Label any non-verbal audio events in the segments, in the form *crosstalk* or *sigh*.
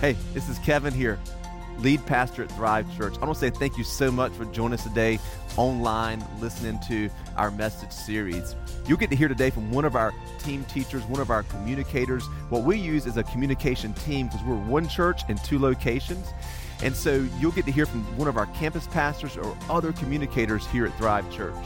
Hey, this is Kevin here, lead pastor at Thrive Church. I want to say thank you so much for joining us today online, listening to our message series. You'll get to hear today from one of our team teachers, one of our communicators. What we use is a communication team because we're one church in two locations. And so you'll get to hear from one of our campus pastors or other communicators here at Thrive Church.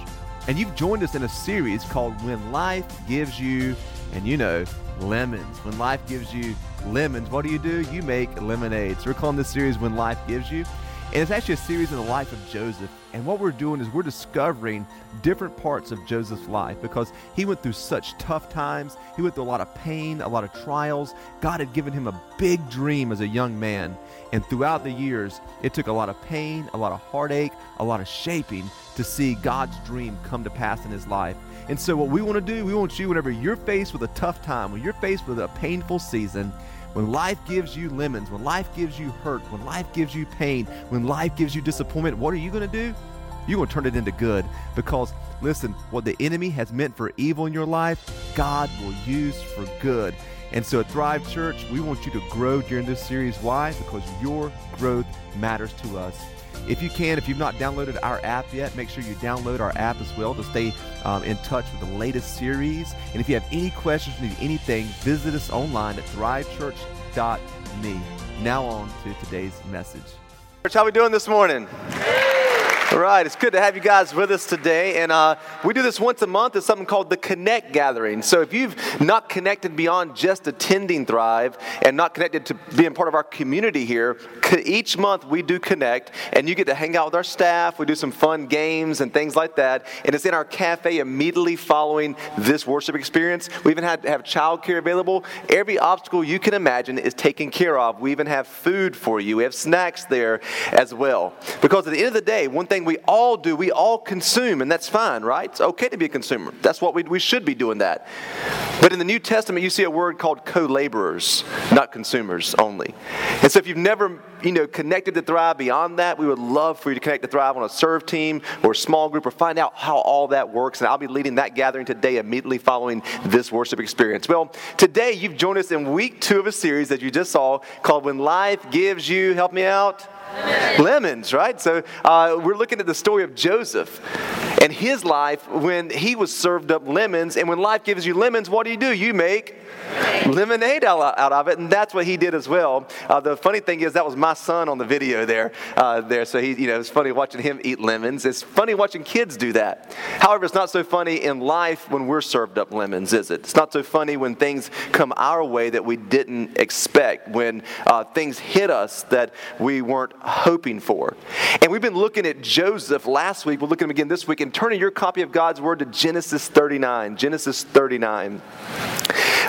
And you've joined us in a series called When Life Gives You, and you know, lemons. When life gives you lemons, what do you do? You make lemonade. So we're calling this series When Life Gives You. And it's actually a series in the life of Joseph. And what we're doing is we're discovering different parts of Joseph's life because he went through such tough times. He went through a lot of pain, a lot of trials. God had given him a big dream as a young man. And throughout the years, it took a lot of pain, a lot of heartache, a lot of shaping to see God's dream come to pass in his life. And so, what we want to do, we want you, whenever you're faced with a tough time, when you're faced with a painful season, when life gives you lemons, when life gives you hurt, when life gives you pain, when life gives you disappointment, what are you going to do? You're going to turn it into good because, listen, what the enemy has meant for evil in your life, God will use for good. And so at Thrive Church, we want you to grow during this series. Why? Because your growth matters to us. If you can, if you've not downloaded our app yet, make sure you download our app as well to stay um, in touch with the latest series. And if you have any questions, need anything, visit us online at thrivechurch.me. Now on to today's message. Church, how we doing this morning? All right, it's good to have you guys with us today. And uh, we do this once a month. It's something called the Connect Gathering. So if you've not connected beyond just attending Thrive and not connected to being part of our community here, each month we do Connect and you get to hang out with our staff. We do some fun games and things like that. And it's in our cafe immediately following this worship experience. We even had have childcare available. Every obstacle you can imagine is taken care of. We even have food for you. We have snacks there as well. Because at the end of the day, one thing we all do. We all consume, and that's fine, right? It's okay to be a consumer. That's what we, we should be doing that. But in the New Testament, you see a word called co-laborers, not consumers only. And so if you've never, you know, connected to Thrive beyond that, we would love for you to connect to Thrive on a serve team or a small group or find out how all that works. And I'll be leading that gathering today immediately following this worship experience. Well, today you've joined us in week two of a series that you just saw called When Life Gives You, help me out, Lemons, right? So uh, we're looking at the story of Joseph his life when he was served up lemons. And when life gives you lemons, what do you do? You make lemonade out, of it, and that's what he did as well. Uh, the funny thing is that was my son on the video there. Uh, there, so he, you know, it's funny watching him eat lemons. It's funny watching kids do that. However, it's not so funny in life when we're served up lemons, is it? It's not so funny when things come our way that we didn't expect, when uh, things hit us that we weren't hoping for. And we've been looking at Joseph last week. We'll look at him again this week. And turning your copy of God's Word to Genesis 39. Genesis 39.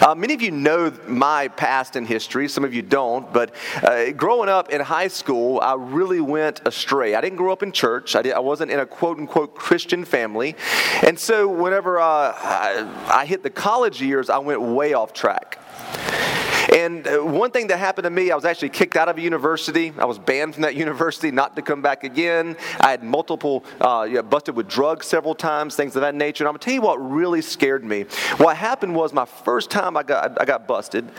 Uh, many of you know my past and history, some of you don't, but uh, growing up in high school, I really went astray. I didn't grow up in church, I, did, I wasn't in a quote unquote Christian family. And so whenever uh, I, I hit the college years, I went way off track. And uh, one thing that happened to me, I was actually kicked out of a university. I was banned from that *laughs* university, not to come back again. I had multiple, uh, you know, busted with drugs several times, things of that nature. And I'm gonna tell you what really scared me. What happened was my first time I got, I got busted,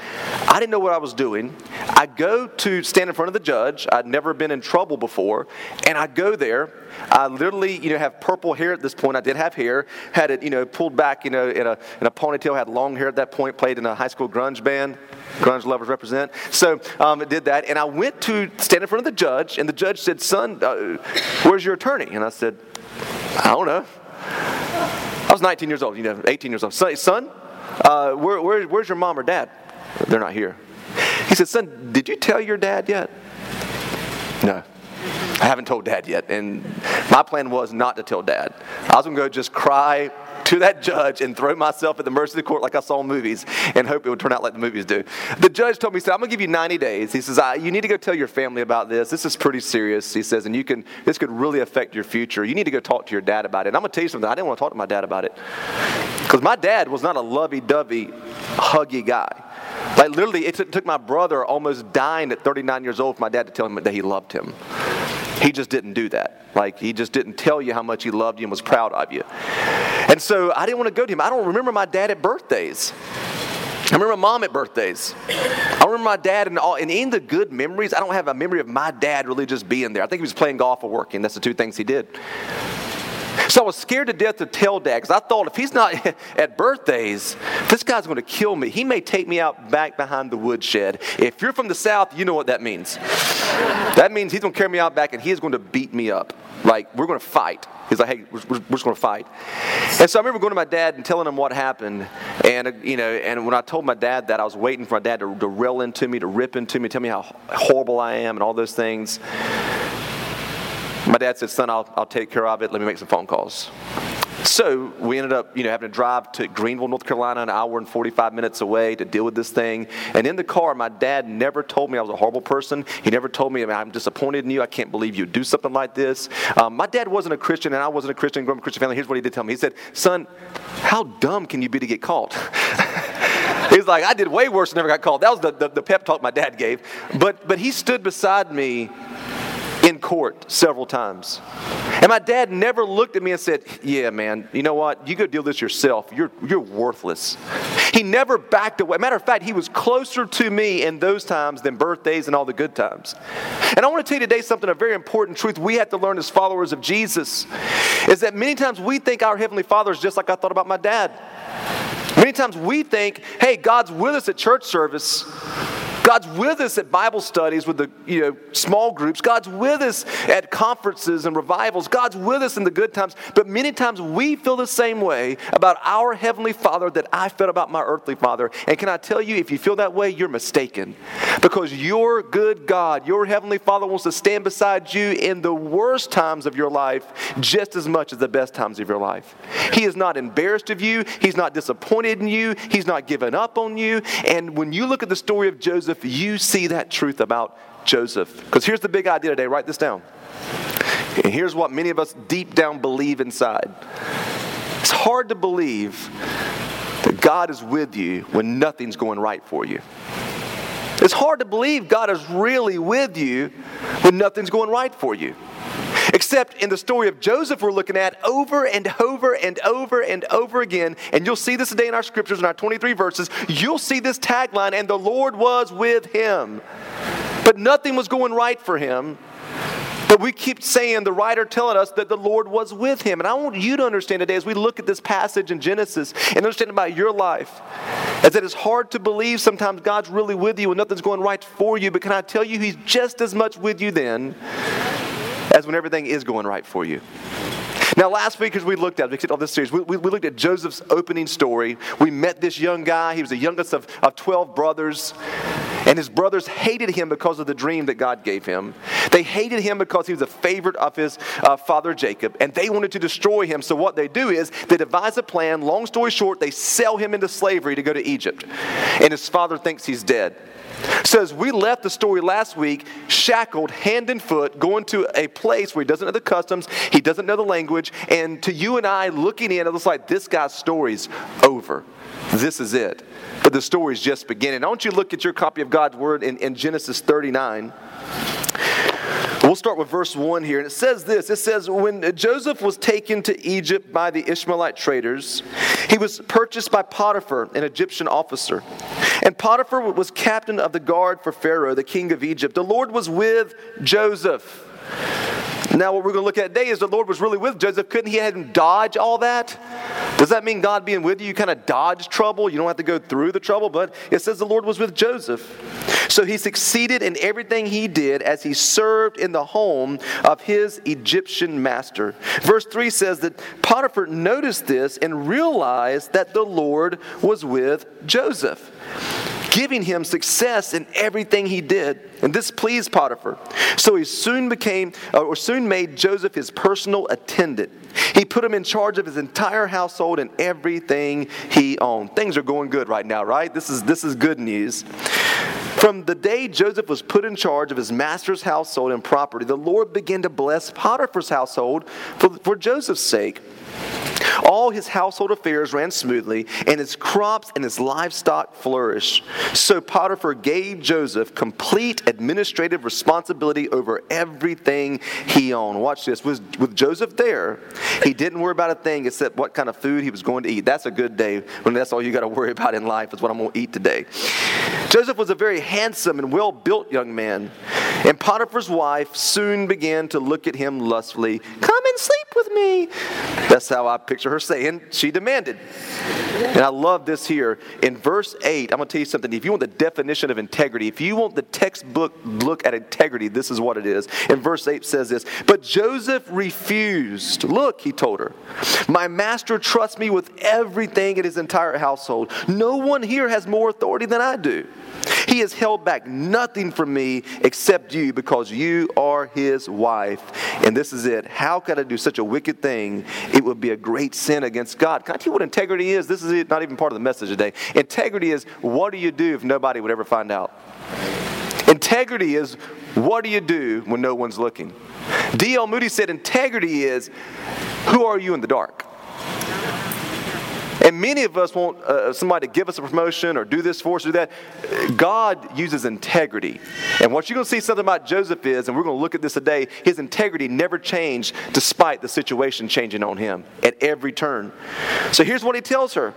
I didn't know what I was doing. I go to stand in front of the judge. I'd never been in trouble before. And I go there. I literally, you know, have purple hair at this point. I did have hair, had it, you know, pulled back, you know, in a, in a ponytail, had long hair at that point, played in a high school grunge band. Grunge lovers represent. So um, I did that, and I went to stand in front of the judge, and the judge said, "Son, uh, where's your attorney?" And I said, "I don't know." I was 19 years old, you know, 18 years old. Son, uh, where, where, where's your mom or dad? They're not here. He said, Son, did you tell your dad yet? No. I haven't told dad yet. And my plan was not to tell dad. I was going to go just cry to that judge and throw myself at the mercy of the court like I saw in movies and hope it would turn out like the movies do. The judge told me, he said, I'm going to give you 90 days. He says, You need to go tell your family about this. This is pretty serious. He says, and you can, this could really affect your future. You need to go talk to your dad about it. And I'm going to tell you something. I didn't want to talk to my dad about it because my dad was not a lovey dovey, huggy guy. Like literally, it took my brother almost dying at 39 years old for my dad to tell him that he loved him. He just didn't do that. Like, he just didn't tell you how much he loved you and was proud of you. And so I didn't want to go to him. I don't remember my dad at birthdays. I remember mom at birthdays. I remember my dad and all, and in the good memories, I don't have a memory of my dad really just being there. I think he was playing golf or working. That's the two things he did. So I was scared to death to tell dad because I thought if he's not *laughs* at birthdays, this guy's going to kill me. He may take me out back behind the woodshed. If you're from the South, you know what that means. That means he's going to carry me out back and he's going to beat me up. Like, we're going to fight. He's like, hey, we're, we're just going to fight. And so I remember going to my dad and telling him what happened. And, uh, you know, and when I told my dad that, I was waiting for my dad to, to rail into me, to rip into me, tell me how horrible I am and all those things. My dad said, son, I'll, I'll take care of it. Let me make some phone calls. So we ended up, you know, having to drive to Greenville, North Carolina, an hour and 45 minutes away to deal with this thing. And in the car, my dad never told me I was a horrible person. He never told me I'm disappointed in you. I can't believe you do something like this. Um, my dad wasn't a Christian, and I wasn't a Christian. Growing up a Christian family. Here's what he did tell me. He said, "Son, how dumb can you be to get caught?" *laughs* He's like, I did way worse and never got called. That was the, the, the pep talk my dad gave. But, but he stood beside me in court several times. And my dad never looked at me and said, Yeah, man, you know what? You go deal this yourself. You're, you're worthless. He never backed away. Matter of fact, he was closer to me in those times than birthdays and all the good times. And I want to tell you today something, a very important truth we have to learn as followers of Jesus is that many times we think our Heavenly Father is just like I thought about my dad. Many times we think, hey, God's with us at church service, God's with us at Bible studies with the you know, small groups. God's with us at conferences and revivals. God's with us in the good times. But many times we feel the same way about our Heavenly Father that I felt about my earthly Father. And can I tell you, if you feel that way, you're mistaken. Because your good God, your Heavenly Father, wants to stand beside you in the worst times of your life just as much as the best times of your life. He is not embarrassed of you, He's not disappointed in you, He's not given up on you. And when you look at the story of Joseph, Joseph, you see that truth about Joseph. Because here's the big idea today write this down. And here's what many of us deep down believe inside it's hard to believe that God is with you when nothing's going right for you. It's hard to believe God is really with you when nothing's going right for you. Except in the story of Joseph, we're looking at over and over and over and over again. And you'll see this today in our scriptures, in our 23 verses. You'll see this tagline, and the Lord was with him. But nothing was going right for him. But we keep saying, the writer telling us that the Lord was with him. And I want you to understand today as we look at this passage in Genesis and understand about your life, is that it's hard to believe sometimes God's really with you and nothing's going right for you. But can I tell you, He's just as much with you then as when everything is going right for you. Now, last week, as we looked at, we kicked this series, we, we, we, looked at Joseph's opening story. We met this young guy. He was the youngest of, of 12 brothers. And his brothers hated him because of the dream that God gave him. They hated him because he was a favorite of his uh, father Jacob, and they wanted to destroy him. So, what they do is they devise a plan. Long story short, they sell him into slavery to go to Egypt. And his father thinks he's dead. Says we left the story last week, shackled hand and foot, going to a place where he doesn't know the customs, he doesn't know the language, and to you and I looking in, it looks like this guy's story's over. This is it. But the story's just beginning. I want you to look at your copy of God's Word in, in Genesis 39. We'll start with verse 1 here. And it says this It says, When Joseph was taken to Egypt by the Ishmaelite traders, he was purchased by Potiphar, an Egyptian officer. And Potiphar was captain of the guard for Pharaoh, the king of Egypt. The Lord was with Joseph. Now, what we're going to look at today is the Lord was really with Joseph. Couldn't he have dodge all that? Does that mean God being with you, you kind of dodge trouble? You don't have to go through the trouble, but it says the Lord was with Joseph. So he succeeded in everything he did as he served in the home of his Egyptian master. Verse 3 says that Potiphar noticed this and realized that the Lord was with Joseph giving him success in everything he did. And this pleased Potiphar. So he soon became, uh, or soon made Joseph his personal attendant. He put him in charge of his entire household and everything he owned. Things are going good right now, right? This is, this is good news. From the day Joseph was put in charge of his master's household and property, the Lord began to bless Potiphar's household for, for Joseph's sake. All his household affairs ran smoothly, and his crops and his livestock flourished. So Potiphar gave Joseph complete administrative responsibility over everything he owned. Watch this. With, with Joseph there, he didn't worry about a thing except what kind of food he was going to eat. That's a good day when that's all you got to worry about in life is what I'm going to eat today. Joseph was a very handsome and well built young man, and Potiphar's wife soon began to look at him lustfully. Come and sleep with me. That's how I picture her saying she demanded. And I love this here. In verse 8, I'm going to tell you something. If you want the definition of integrity, if you want the textbook look at integrity, this is what it is. In verse 8 says this But Joseph refused. Look, he told her, My master trusts me with everything in his entire household. No one here has more authority than I do. He has held back nothing from me except you because you are his wife. And this is it. How could I do such a wicked thing? It would be a great sin against God. Can I tell you what integrity is? This is it, not even part of the message today. Integrity is what do you do if nobody would ever find out? Integrity is what do you do when no one's looking? D.L. Moody said integrity is who are you in the dark? And many of us want uh, somebody to give us a promotion or do this for us, or do that. God uses integrity. And what you're going to see something about Joseph is, and we're going to look at this today, his integrity never changed despite the situation changing on him at every turn. So here's what he tells her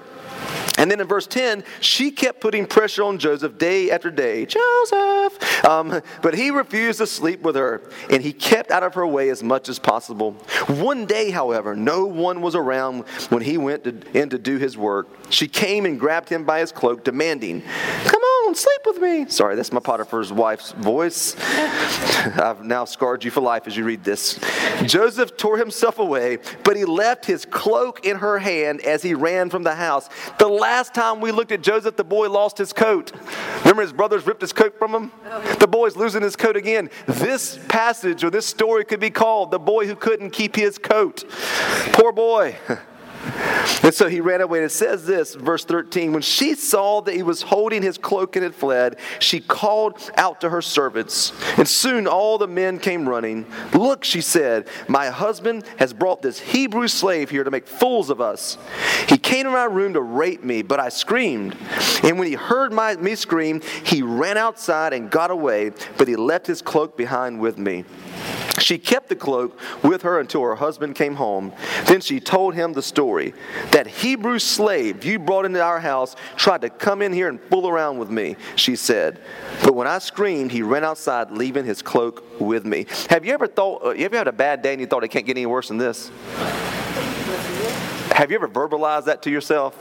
and then in verse 10, she kept putting pressure on Joseph day after day. Joseph! Um, but he refused to sleep with her, and he kept out of her way as much as possible. One day, however, no one was around when he went to, in to do his work. She came and grabbed him by his cloak, demanding, Come on, sleep with me. Sorry, that's my Potiphar's wife's voice. *laughs* I've now scarred you for life as you read this. Joseph tore himself away, but he left his cloak in her hand as he ran from the house. The last time we looked at Joseph, the boy lost his coat. Remember his brothers ripped his coat from him? Oh. The boy's losing his coat again. This passage or this story could be called The Boy Who Couldn't Keep His Coat. Poor boy. *laughs* And so he ran away. And it says this, verse 13 When she saw that he was holding his cloak and had fled, she called out to her servants. And soon all the men came running. Look, she said, My husband has brought this Hebrew slave here to make fools of us. He came to my room to rape me, but I screamed. And when he heard my, me scream, he ran outside and got away, but he left his cloak behind with me. She kept the cloak with her until her husband came home. Then she told him the story. That Hebrew slave you brought into our house tried to come in here and fool around with me, she said. But when I screamed, he ran outside, leaving his cloak with me. Have you ever thought, uh, you ever had a bad day and you thought it can't get any worse than this? Have you ever verbalized that to yourself?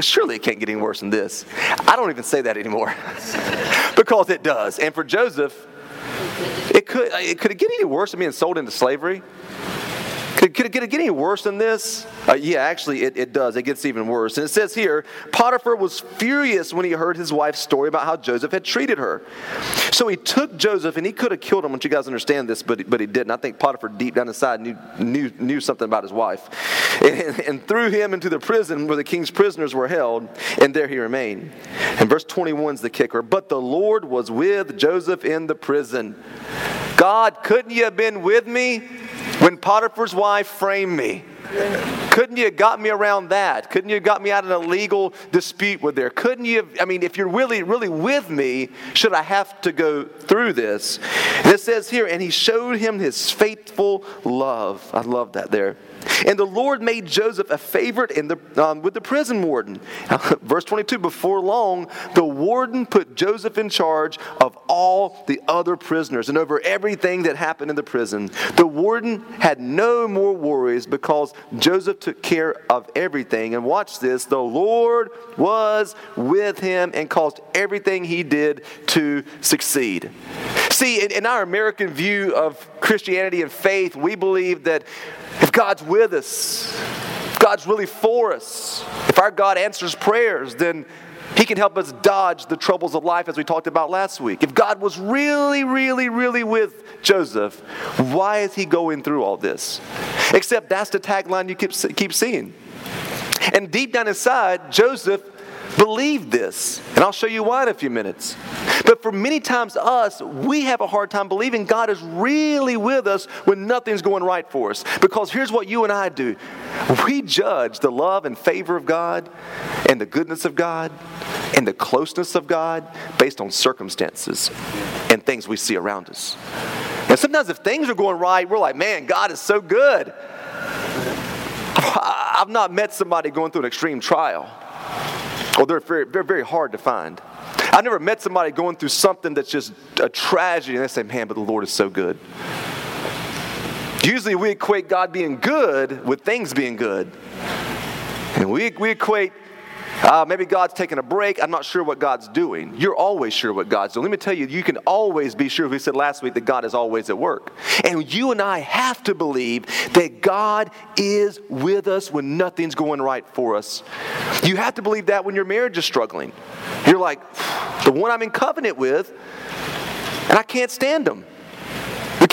Surely it can't get any worse than this. I don't even say that anymore *laughs* because it does. And for Joseph, it could, uh, it could it get any worse than being sold into slavery? Could, could, it, could it get any worse than this? Uh, yeah, actually, it, it does. It gets even worse. And it says here Potiphar was furious when he heard his wife's story about how Joseph had treated her. So he took Joseph, and he could have killed him, once you guys understand this, but, but he didn't. I think Potiphar, deep down inside, knew, knew, knew something about his wife. And, and threw him into the prison where the king's prisoners were held, and there he remained. And verse 21 is the kicker. But the Lord was with Joseph in the prison. God, couldn't you have been with me? When Potiphar's wife framed me, couldn't you have got me around that? Couldn't you have got me out of a legal dispute with there? Couldn't you have, I mean, if you're really, really with me, should I have to go through this? And it says here, and he showed him his faithful love. I love that there. And the Lord made Joseph a favorite in the, um, with the prison warden. *laughs* Verse 22 Before long, the warden put Joseph in charge of all the other prisoners and over everything that happened in the prison. The warden had no more worries because Joseph took care of everything. And watch this the Lord was with him and caused everything he did to succeed. See, in, in our American view of Christianity and faith, we believe that if God's with us, God's really for us, if our God answers prayers, then He can help us dodge the troubles of life as we talked about last week. If God was really, really, really with Joseph, why is he going through all this? Except that's the tagline you keep, keep seeing. And deep down inside, Joseph believe this. And I'll show you why in a few minutes. But for many times, us, we have a hard time believing God is really with us when nothing's going right for us. Because here's what you and I do we judge the love and favor of God and the goodness of God and the closeness of God based on circumstances and things we see around us. And sometimes, if things are going right, we're like, man, God is so good. I've not met somebody going through an extreme trial. Well, they're very, very hard to find. I've never met somebody going through something that's just a tragedy and they say, man, but the Lord is so good. Usually we equate God being good with things being good. And we, we equate uh, maybe God's taking a break. I'm not sure what God's doing. You're always sure what God's doing. Let me tell you, you can always be sure. We said last week that God is always at work. And you and I have to believe that God is with us when nothing's going right for us. You have to believe that when your marriage is struggling. You're like, the one I'm in covenant with, and I can't stand him.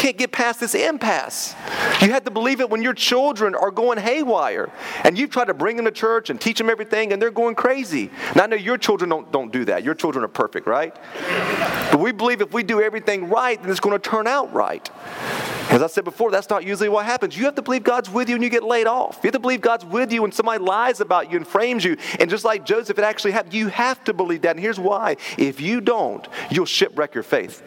Can't get past this impasse. You have to believe it when your children are going haywire and you've tried to bring them to church and teach them everything and they're going crazy. Now, I know your children don't, don't do that. Your children are perfect, right? But we believe if we do everything right, then it's going to turn out right. As I said before, that's not usually what happens. You have to believe God's with you when you get laid off. You have to believe God's with you when somebody lies about you and frames you. And just like Joseph, it actually happened. You have to believe that. And here's why. If you don't, you'll shipwreck your faith.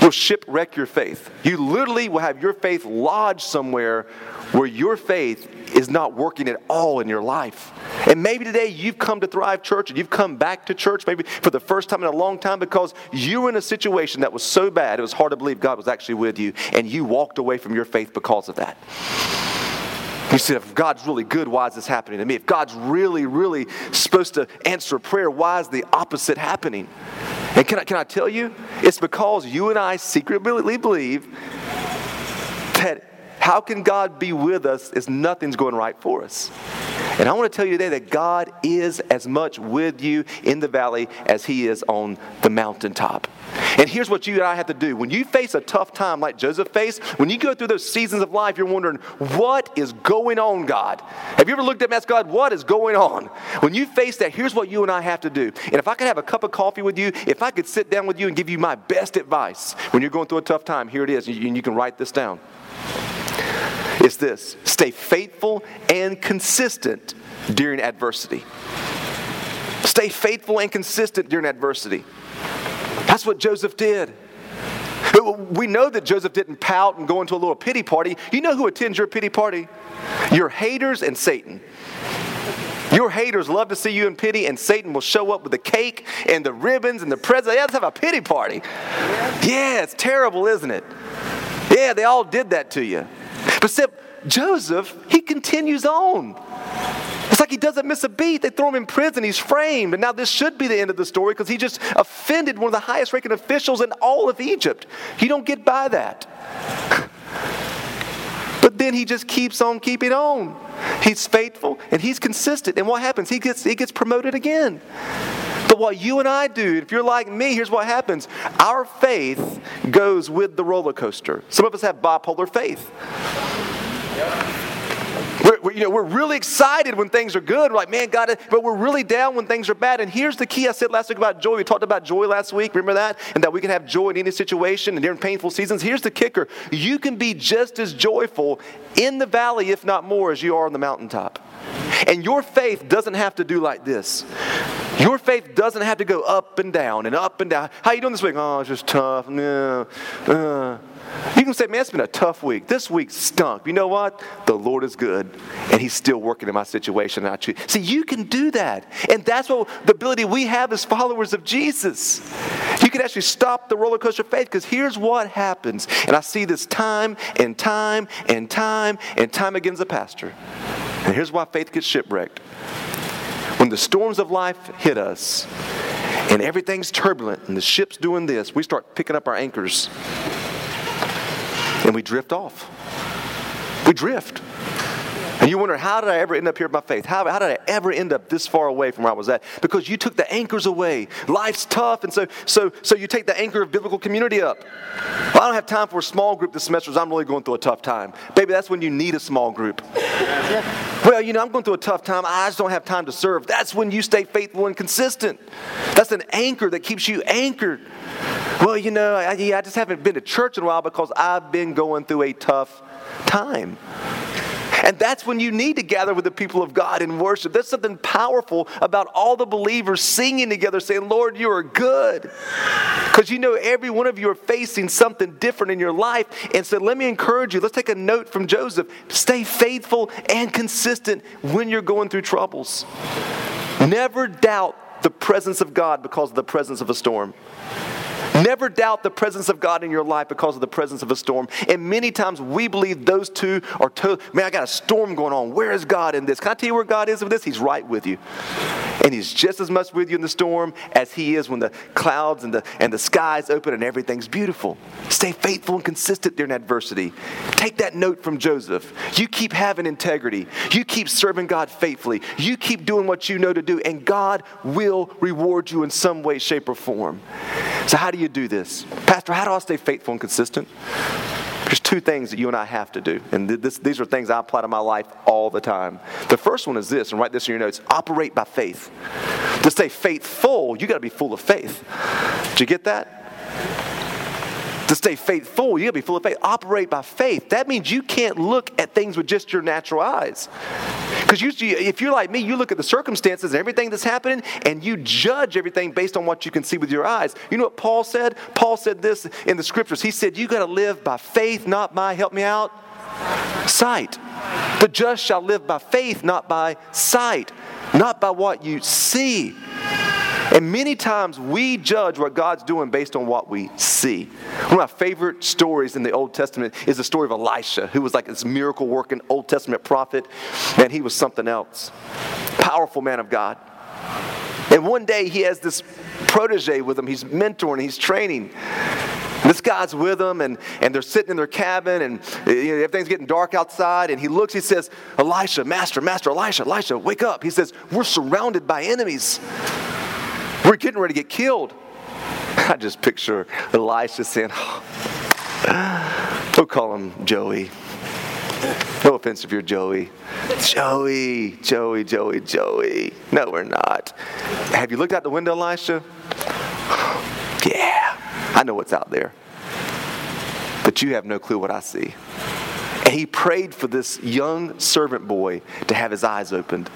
You'll shipwreck your faith. You literally will have your faith lodged somewhere where your faith is not working at all in your life. And maybe today you've come to Thrive Church and you've come back to church maybe for the first time in a long time because you were in a situation that was so bad it was hard to believe God was actually with you and you walked away from your faith because of that. You said, if God's really good, why is this happening to me? If God's really, really supposed to answer prayer, why is the opposite happening? And can I, can I tell you? It's because you and I secretly believe that how can God be with us if nothing's going right for us? And I want to tell you today that God is as much with you in the valley as He is on the mountaintop. And here's what you and I have to do. When you face a tough time like Joseph faced, when you go through those seasons of life, you're wondering, what is going on, God? Have you ever looked at me and asked God, what is going on? When you face that, here's what you and I have to do. And if I could have a cup of coffee with you, if I could sit down with you and give you my best advice when you're going through a tough time, here it is. And you can write this down is this stay faithful and consistent during adversity. Stay faithful and consistent during adversity. That's what Joseph did. We know that Joseph didn't pout and go into a little pity party. You know who attends your pity party? Your haters and Satan. Your haters love to see you in pity, and Satan will show up with the cake and the ribbons and the presents. Yeah, let's have a pity party. Yeah, it's terrible, isn't it? Yeah, they all did that to you. But except Joseph, he continues on. It's like he doesn't miss a beat. They throw him in prison. He's framed. And now this should be the end of the story because he just offended one of the highest ranking officials in all of Egypt. You don't get by that. *laughs* But then he just keeps on keeping on. He's faithful and he's consistent. And what happens? He gets, he gets promoted again. But what you and I do, if you're like me, here's what happens our faith goes with the roller coaster. Some of us have bipolar faith. We're, we're, you know, we're really excited when things are good. We're like, man, God, but we're really down when things are bad. And here's the key I said last week about joy. We talked about joy last week. Remember that? And that we can have joy in any situation and during painful seasons. Here's the kicker you can be just as joyful in the valley, if not more, as you are on the mountaintop. And your faith doesn't have to do like this. Your faith doesn't have to go up and down and up and down. How you doing this week? Oh, it's just tough. No. Uh. You can say, man, it's been a tough week. This week stunk. You know what? The Lord is good, and He's still working in my situation. And I choose. See, you can do that. And that's what the ability we have as followers of Jesus. You can actually stop the roller coaster of faith because here's what happens. And I see this time and time and time and time again as a pastor. And here's why faith gets shipwrecked. The storms of life hit us and everything's turbulent and the ship's doing this, we start picking up our anchors and we drift off. We drift. And you wonder, how did I ever end up here My faith? How, how did I ever end up this far away from where I was at? Because you took the anchors away. Life's tough, and so, so, so you take the anchor of biblical community up. Well, I don't have time for a small group this semester. I'm really going through a tough time. Baby, that's when you need a small group. Well, you know, I'm going through a tough time. I just don't have time to serve. That's when you stay faithful and consistent. That's an anchor that keeps you anchored. Well, you know, I, yeah, I just haven't been to church in a while because I've been going through a tough time. And that's when you need to gather with the people of God and worship. There's something powerful about all the believers singing together, saying, Lord, you are good. Because you know every one of you are facing something different in your life. And so let me encourage you. Let's take a note from Joseph. Stay faithful and consistent when you're going through troubles. Never doubt the presence of God because of the presence of a storm. Never doubt the presence of God in your life because of the presence of a storm. And many times we believe those two are totally, man, I got a storm going on. Where is God in this? Can I tell you where God is with this? He's right with you. And He's just as much with you in the storm as He is when the clouds and the, and the skies open and everything's beautiful. Stay faithful and consistent during adversity. Take that note from Joseph. You keep having integrity. You keep serving God faithfully. You keep doing what you know to do, and God will reward you in some way, shape, or form. So, how do you do this? Pastor, how do I stay faithful and consistent? There's two things that you and I have to do. And this, these are things I apply to my life all the time. The first one is this, and write this in your notes operate by faith. To stay faithful, you got to be full of faith. Did you get that? to stay faithful, you gotta be full of faith. Operate by faith. That means you can't look at things with just your natural eyes. Because if you're like me, you look at the circumstances and everything that's happening, and you judge everything based on what you can see with your eyes. You know what Paul said? Paul said this in the scriptures. He said, You gotta live by faith, not by, help me out, sight. The just shall live by faith, not by sight, not by what you see. And many times we judge what God's doing based on what we see. One of my favorite stories in the Old Testament is the story of Elisha, who was like this miracle working Old Testament prophet. Man, he was something else. Powerful man of God. And one day he has this protege with him. He's mentoring, he's training. This guy's with him, and, and they're sitting in their cabin, and you know, everything's getting dark outside. And he looks, he says, Elisha, Master, Master, Elisha, Elisha, wake up. He says, We're surrounded by enemies. Getting ready to get killed. I just picture Elisha saying, We'll call him Joey. No offense if you're Joey. Joey, Joey, Joey, Joey. No, we're not. Have you looked out the window, Elisha? Yeah, I know what's out there. But you have no clue what I see. And he prayed for this young servant boy to have his eyes opened.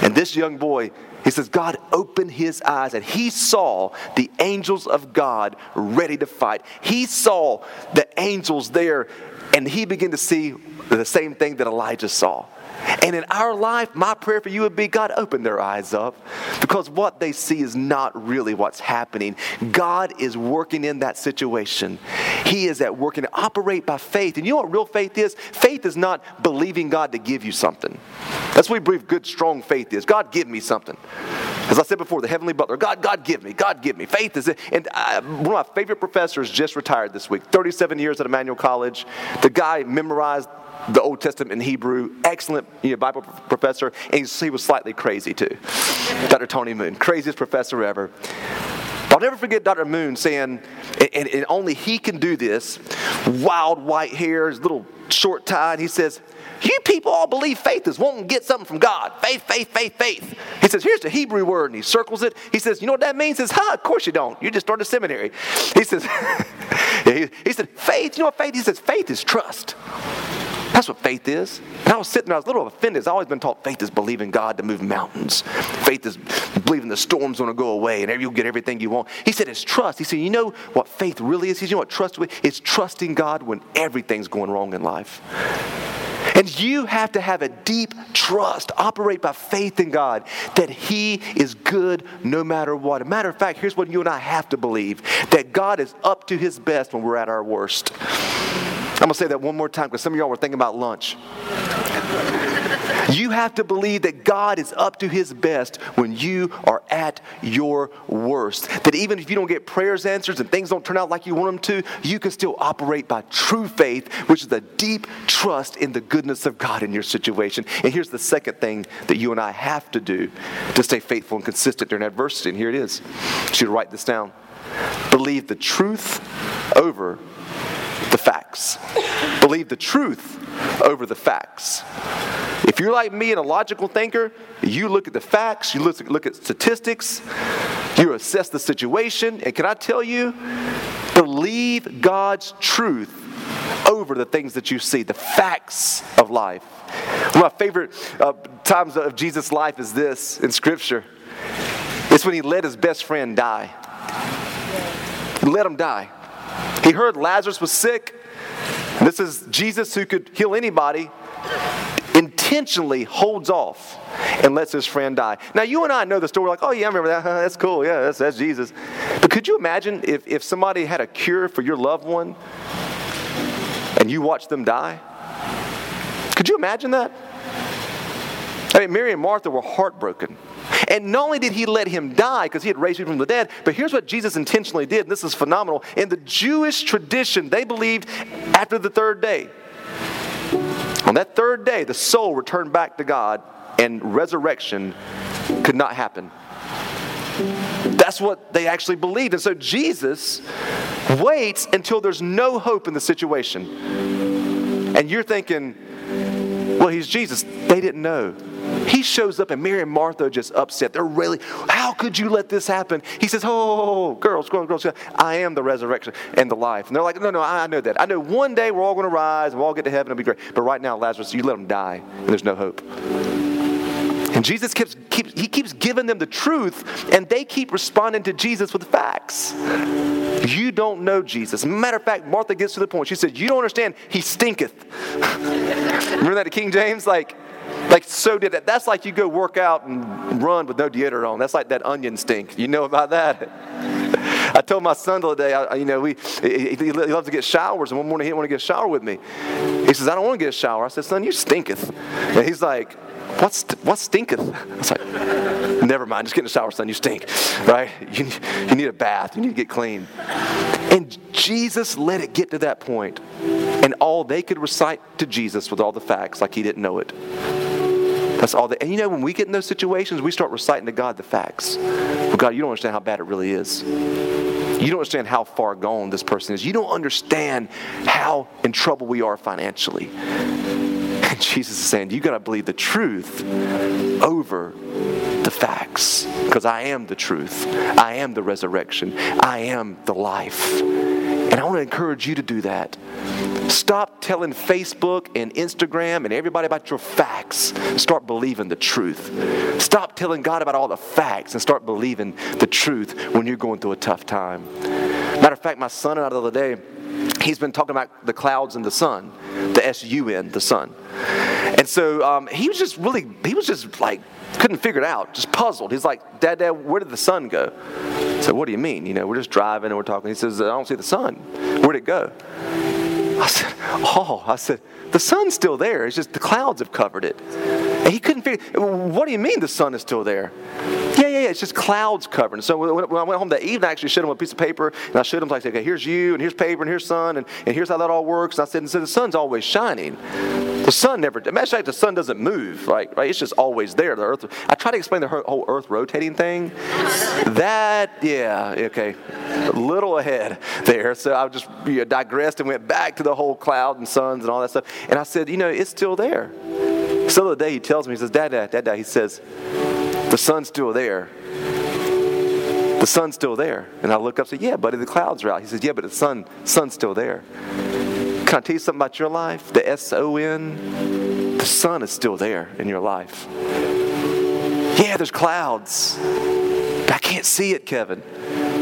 And this young boy he says, God opened his eyes and he saw the angels of God ready to fight. He saw the angels there and he began to see the same thing that Elijah saw. And in our life, my prayer for you would be God, open their eyes up because what they see is not really what's happening. God is working in that situation. He is at work and operate by faith. And you know what real faith is? Faith is not believing God to give you something. That's what we believe good, strong faith is. God, give me something. As I said before, the heavenly butler, God, God, give me, God, give me. Faith is it. And I, one of my favorite professors just retired this week, 37 years at Emmanuel College. The guy memorized the Old Testament in Hebrew, excellent you know, Bible professor, and he was slightly crazy too. Dr. Tony Moon, craziest professor ever. I'll never forget Dr. Moon saying, and, and only he can do this, wild white hair, his little short tie, and he says, you people all believe faith is wanting to get something from God. Faith, faith, faith, faith. He says, here's the Hebrew word, and he circles it. He says, you know what that means? He says, huh, of course you don't. You just started seminary. He says, *laughs* he, he said, faith, you know what faith? He says, faith is trust. That's what faith is. And I was sitting there, I was a little offended. I've always been taught faith is believing God to move mountains. Faith is believing the storm's going to go away and you'll get everything you want. He said it's trust. He said, you know what faith really is? He said, you know what trust is? It's trusting God when everything's going wrong in life. And you have to have a deep trust, operate by faith in God that He is good no matter what. A matter of fact, here's what you and I have to believe that God is up to His best when we're at our worst. I'm going to say that one more time because some of y'all were thinking about lunch. You have to believe that God is up to his best when you are at your worst. That even if you don't get prayers answered and things don't turn out like you want them to, you can still operate by true faith, which is a deep trust in the goodness of God in your situation. And here's the second thing that you and I have to do to stay faithful and consistent during adversity. And here it is. You should write this down. Believe the truth over facts. Believe the truth over the facts. If you're like me and a logical thinker, you look at the facts, you look, look at statistics, you assess the situation, and can I tell you, believe God's truth over the things that you see, the facts of life. One of my favorite uh, times of Jesus' life is this in Scripture. It's when he let his best friend die. He let him die. He heard Lazarus was sick. This is Jesus who could heal anybody, intentionally holds off and lets his friend die. Now, you and I know the story. Like, oh, yeah, I remember that. *laughs* That's cool. Yeah, that's, that's Jesus. But could you imagine if, if somebody had a cure for your loved one and you watched them die? Could you imagine that? I mean, Mary and Martha were heartbroken. And not only did he let him die because he had raised him from the dead, but here's what Jesus intentionally did, and this is phenomenal. In the Jewish tradition, they believed after the third day, on that third day, the soul returned back to God and resurrection could not happen. That's what they actually believed. And so Jesus waits until there's no hope in the situation. And you're thinking, well, he's Jesus. They didn't know. He shows up and Mary and Martha are just upset. They're really, how could you let this happen? He says, oh, oh, oh, oh girls, girls, girls, I am the resurrection and the life. And they're like, no, no, I know that. I know one day we're all going to rise and we'll all get to heaven. It'll be great. But right now, Lazarus, you let him die and there's no hope. And Jesus keeps, keeps, he keeps giving them the truth, and they keep responding to Jesus with facts. You don't know Jesus. Matter of fact, Martha gets to the point. She said, You don't understand. He stinketh. *laughs* Remember that to King James? Like, like so did that. That's like you go work out and run with no deodorant on. That's like that onion stink. You know about that? *laughs* I told my son the other day, I, you know, we, he, he, loves to get showers, and one morning he didn't want to get a shower with me. He says, I don't want to get a shower. I said, son, you stinketh. And he's like, what's, what stinketh? I was like, never mind, just get in the shower, son, you stink, right? You, you need a bath, you need to get clean. And Jesus let it get to that point, and all they could recite to Jesus with all the facts like he didn't know it. That's all that. And you know, when we get in those situations, we start reciting to God the facts. Well, God, you don't understand how bad it really is. You don't understand how far gone this person is. You don't understand how in trouble we are financially. And *laughs* Jesus is saying, you got to believe the truth over the facts because I am the truth. I am the resurrection. I am the life. And I want to encourage you to do that. Stop telling Facebook and Instagram and everybody about your facts. Start believing the truth. Stop telling God about all the facts and start believing the truth when you're going through a tough time. Matter of fact, my son and I the other day, he's been talking about the clouds and the sun, the S U N, the sun. And so um, he was just really, he was just like, couldn't figure it out, just puzzled. He's like, Dad, Dad, where did the sun go? So what do you mean? You know, we're just driving and we're talking. He says, I don't see the sun. Where'd it go? I said, Oh, I said, the sun's still there. It's just the clouds have covered it. He couldn't figure, what do you mean the sun is still there? Yeah, yeah, yeah, it's just clouds covering. So when, I went home that evening, I actually showed him a piece of paper, and I showed him, like, okay, here's you, and here's paper, and here's sun, and, and here's how that all works. And I said, and so the sun's always shining. The sun never, imagine like the sun doesn't move, right? right? It's just always there. The earth, I try to explain the whole earth rotating thing. that, yeah, okay, a little ahead there. So I just you know, digressed and went back to the whole cloud and suns and all that stuff. And I said, you know, it's still there. So the day he tells me, he says, Dad, Dad, Dad, Dad, he says, the sun's still there. The sun's still there. And I look up and say, Yeah, buddy, the clouds are out. He says, Yeah, but the sun, sun's still there. Can I tell you something about your life? The S O N, the sun is still there in your life. Yeah, there's clouds. But I can't see it, Kevin.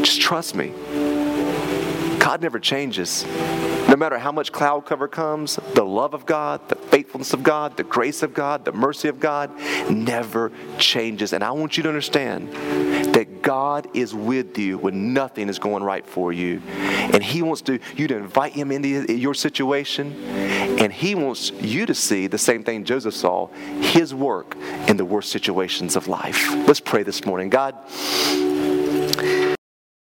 Just trust me. God never changes. No matter how much cloud cover comes, the love of God, the faithfulness of God, the grace of God, the mercy of God never changes. And I want you to understand that God is with you when nothing is going right for you. And He wants to, you to invite Him into your situation. And He wants you to see the same thing Joseph saw His work in the worst situations of life. Let's pray this morning. God,